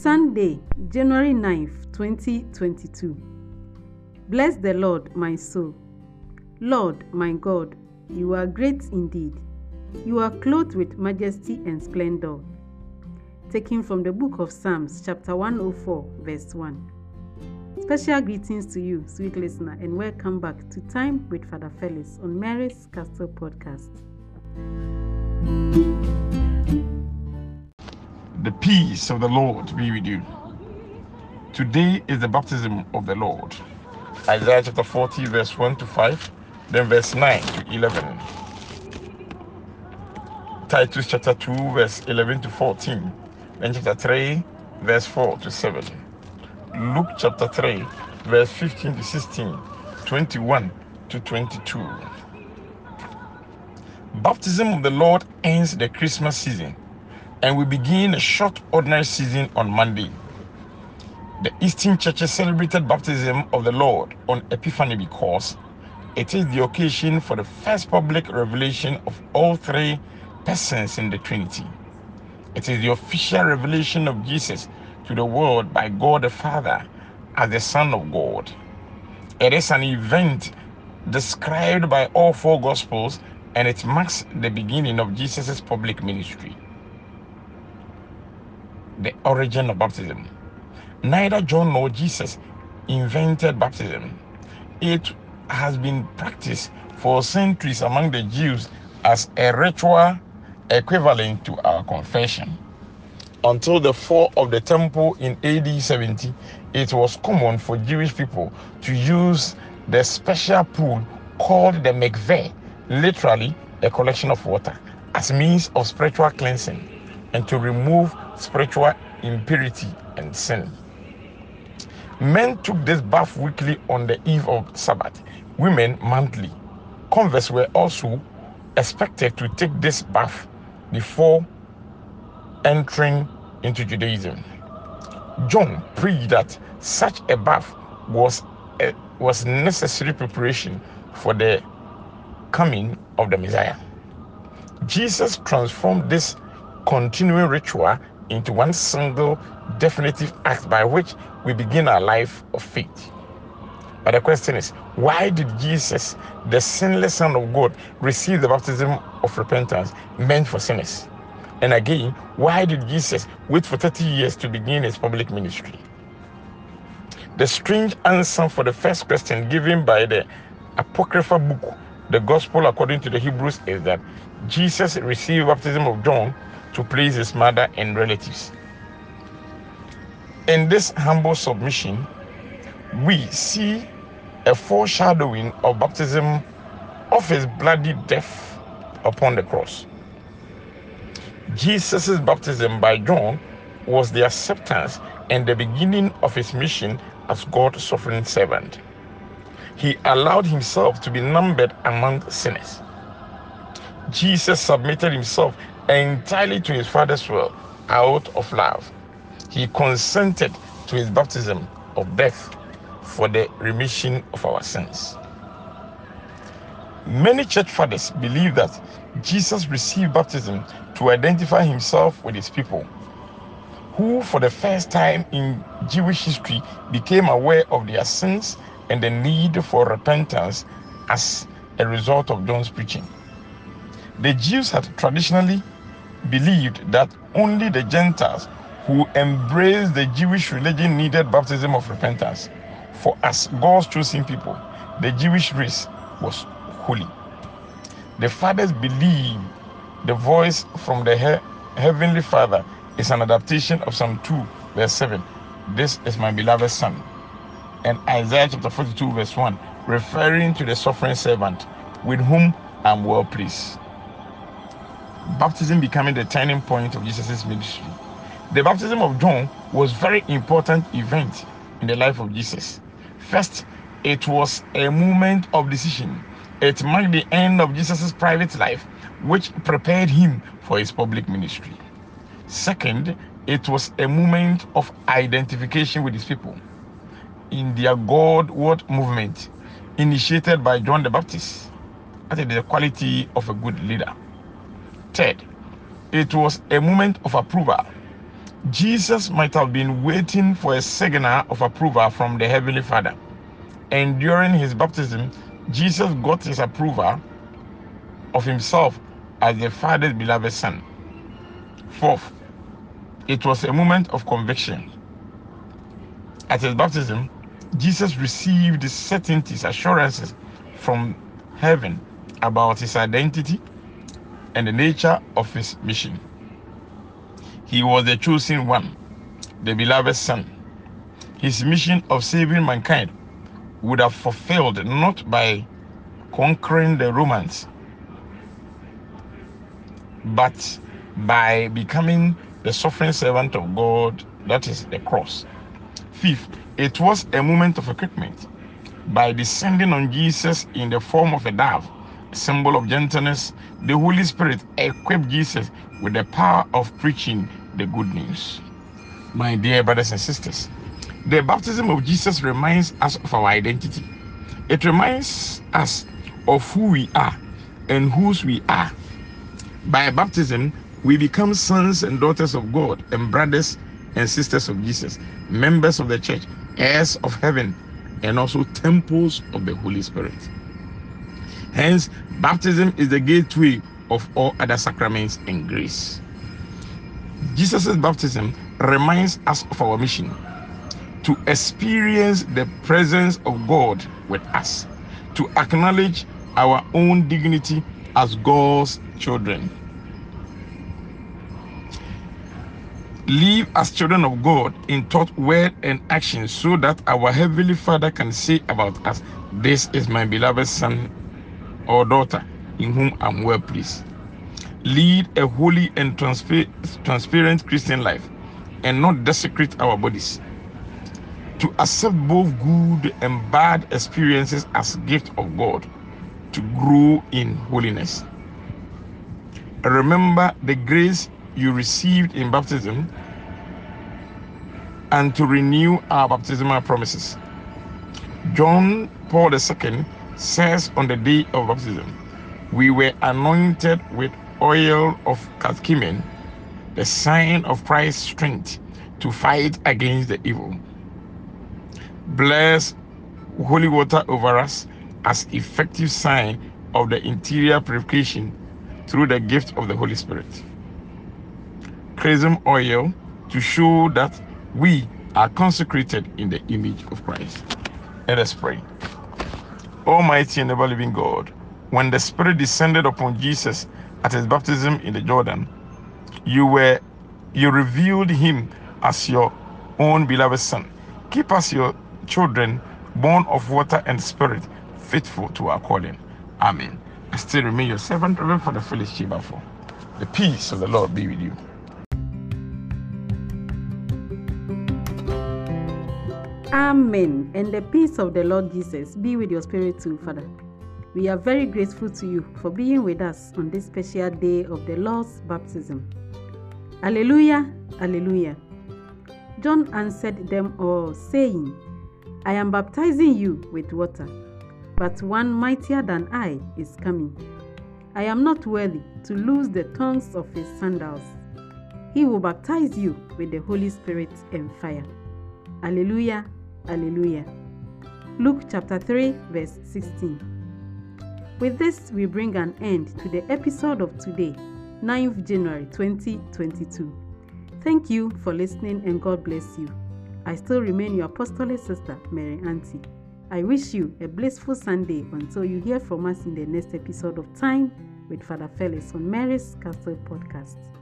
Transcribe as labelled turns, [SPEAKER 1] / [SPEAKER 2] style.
[SPEAKER 1] Sunday, January 9th, 2022. Bless the Lord, my soul. Lord, my God, you are great indeed. You are clothed with majesty and splendor. Taken from the book of Psalms, chapter 104, verse 1. Special greetings to you, sweet listener, and welcome back to Time with Father Felix on Mary's Castle Podcast.
[SPEAKER 2] The peace of the Lord be with you. Today is the baptism of the Lord. Isaiah chapter 40, verse 1 to 5, then verse 9 to 11. Titus chapter 2, verse 11 to 14, then chapter 3, verse 4 to 7. Luke chapter 3, verse 15 to 16, 21 to 22. Baptism of the Lord ends the Christmas season and we begin a short ordinary season on Monday. The Eastern churches celebrated baptism of the Lord on Epiphany because it is the occasion for the first public revelation of all three persons in the Trinity. It is the official revelation of Jesus to the world by God the Father as the Son of God. It is an event described by all four Gospels and it marks the beginning of Jesus' public ministry the origin of baptism. Neither John nor Jesus invented baptism. It has been practiced for centuries among the Jews as a ritual equivalent to our confession. Until the fall of the temple in AD 70, it was common for Jewish people to use the special pool called the mikveh, literally a collection of water, as means of spiritual cleansing and to remove spiritual impurity and sin. Men took this bath weekly on the eve of Sabbath, women monthly. Converts were also expected to take this bath before entering into Judaism. John preached that such a bath was a, was necessary preparation for the coming of the Messiah. Jesus transformed this continuing ritual into one single definitive act by which we begin our life of faith. But the question is, why did Jesus, the sinless Son of God, receive the baptism of repentance meant for sinners? And again, why did Jesus wait for 30 years to begin his public ministry? The strange answer for the first question given by the apocryphal book, the Gospel according to the Hebrews, is that Jesus received baptism of John to please his mother and relatives. In this humble submission, we see a foreshadowing of baptism of his bloody death upon the cross. Jesus' baptism by John was the acceptance and the beginning of his mission as God's sovereign servant. He allowed himself to be numbered among sinners. Jesus submitted himself entirely to his Father's will out of love. He consented to his baptism of death for the remission of our sins. Many church fathers believe that Jesus received baptism to identify himself with his people, who, for the first time in Jewish history, became aware of their sins and the need for repentance as a result of John's preaching. The Jews had traditionally believed that only the Gentiles who embraced the Jewish religion needed baptism of repentance. For as God's chosen people, the Jewish race was holy. The fathers believe the voice from the he- heavenly Father is an adaptation of Psalm 2, verse 7. This is my beloved Son. And Isaiah chapter 42, verse 1, referring to the suffering servant with whom I'm well pleased baptism becoming the turning point of Jesus' ministry. The baptism of John was very important event in the life of Jesus. First, it was a moment of decision. It marked the end of Jesus' private life, which prepared him for his public ministry. Second, it was a moment of identification with his people in their Godward movement initiated by John the Baptist. That is the quality of a good leader. Third, it was a moment of approval. Jesus might have been waiting for a signal of approval from the Heavenly Father. And during his baptism, Jesus got his approval of himself as the Father's beloved Son. Fourth, it was a moment of conviction. At his baptism, Jesus received certainties, assurances from heaven about his identity and the nature of his mission. He was the chosen one, the beloved Son. His mission of saving mankind would have fulfilled not by conquering the Romans, but by becoming the suffering servant of God, that is the cross. Fifth, it was a moment of equipment. By descending on Jesus in the form of a dove, a symbol of gentleness, the Holy Spirit equipped Jesus with the power of preaching the good news. My dear brothers and sisters, the baptism of Jesus reminds us of our identity. It reminds us of who we are and whose we are. By baptism, we become sons and daughters of God and brothers and sisters of Jesus, members of the church, heirs of heaven, and also temples of the Holy Spirit. Hence, baptism is the gateway of all other sacraments and grace. Jesus' baptism reminds us of our mission to experience the presence of God with us, to acknowledge our own dignity as God's children. Live as children of God in thought, word, and action so that our Heavenly Father can say about us, This is my beloved Son or daughter in whom I'm well pleased. Lead a holy and transparent Christian life and not desecrate our bodies to accept both good and bad experiences as gift of God to grow in holiness. Remember the grace you received in baptism and to renew our baptismal promises. John Paul II says on the day of baptism, we were anointed with oil of catechumen, the sign of Christ's strength to fight against the evil bless holy water over us as effective sign of the interior purification through the gift of the Holy Spirit. Chrism oil to show that we are consecrated in the image of Christ. Let us pray. Almighty and ever living God, when the Spirit descended upon Jesus at his baptism in the Jordan, you were you revealed him as your own beloved Son. Keep us your children born of water and spirit, faithful to our calling. Amen. I still remain your servant, Reverend Father Felix Chibafo. The peace of the Lord be with you.
[SPEAKER 1] Amen. And the peace of the Lord Jesus be with your spirit too, Father. We are very grateful to you for being with us on this special day of the Lord's baptism. Alleluia, Alleluia. John answered them all, saying, I am baptizing you with water, but one mightier than I is coming. I am not worthy to loose the tongues of his sandals. He will baptize you with the Holy Spirit and fire. Alleluia, Alleluia. Luke chapter 3, verse 16. With this, we bring an end to the episode of today, 9th January 2022. Thank you for listening and God bless you. I still remain your apostolic sister, Mary Auntie. I wish you a blissful Sunday until you hear from us in the next episode of Time with Father Felix on Mary's Castle podcast.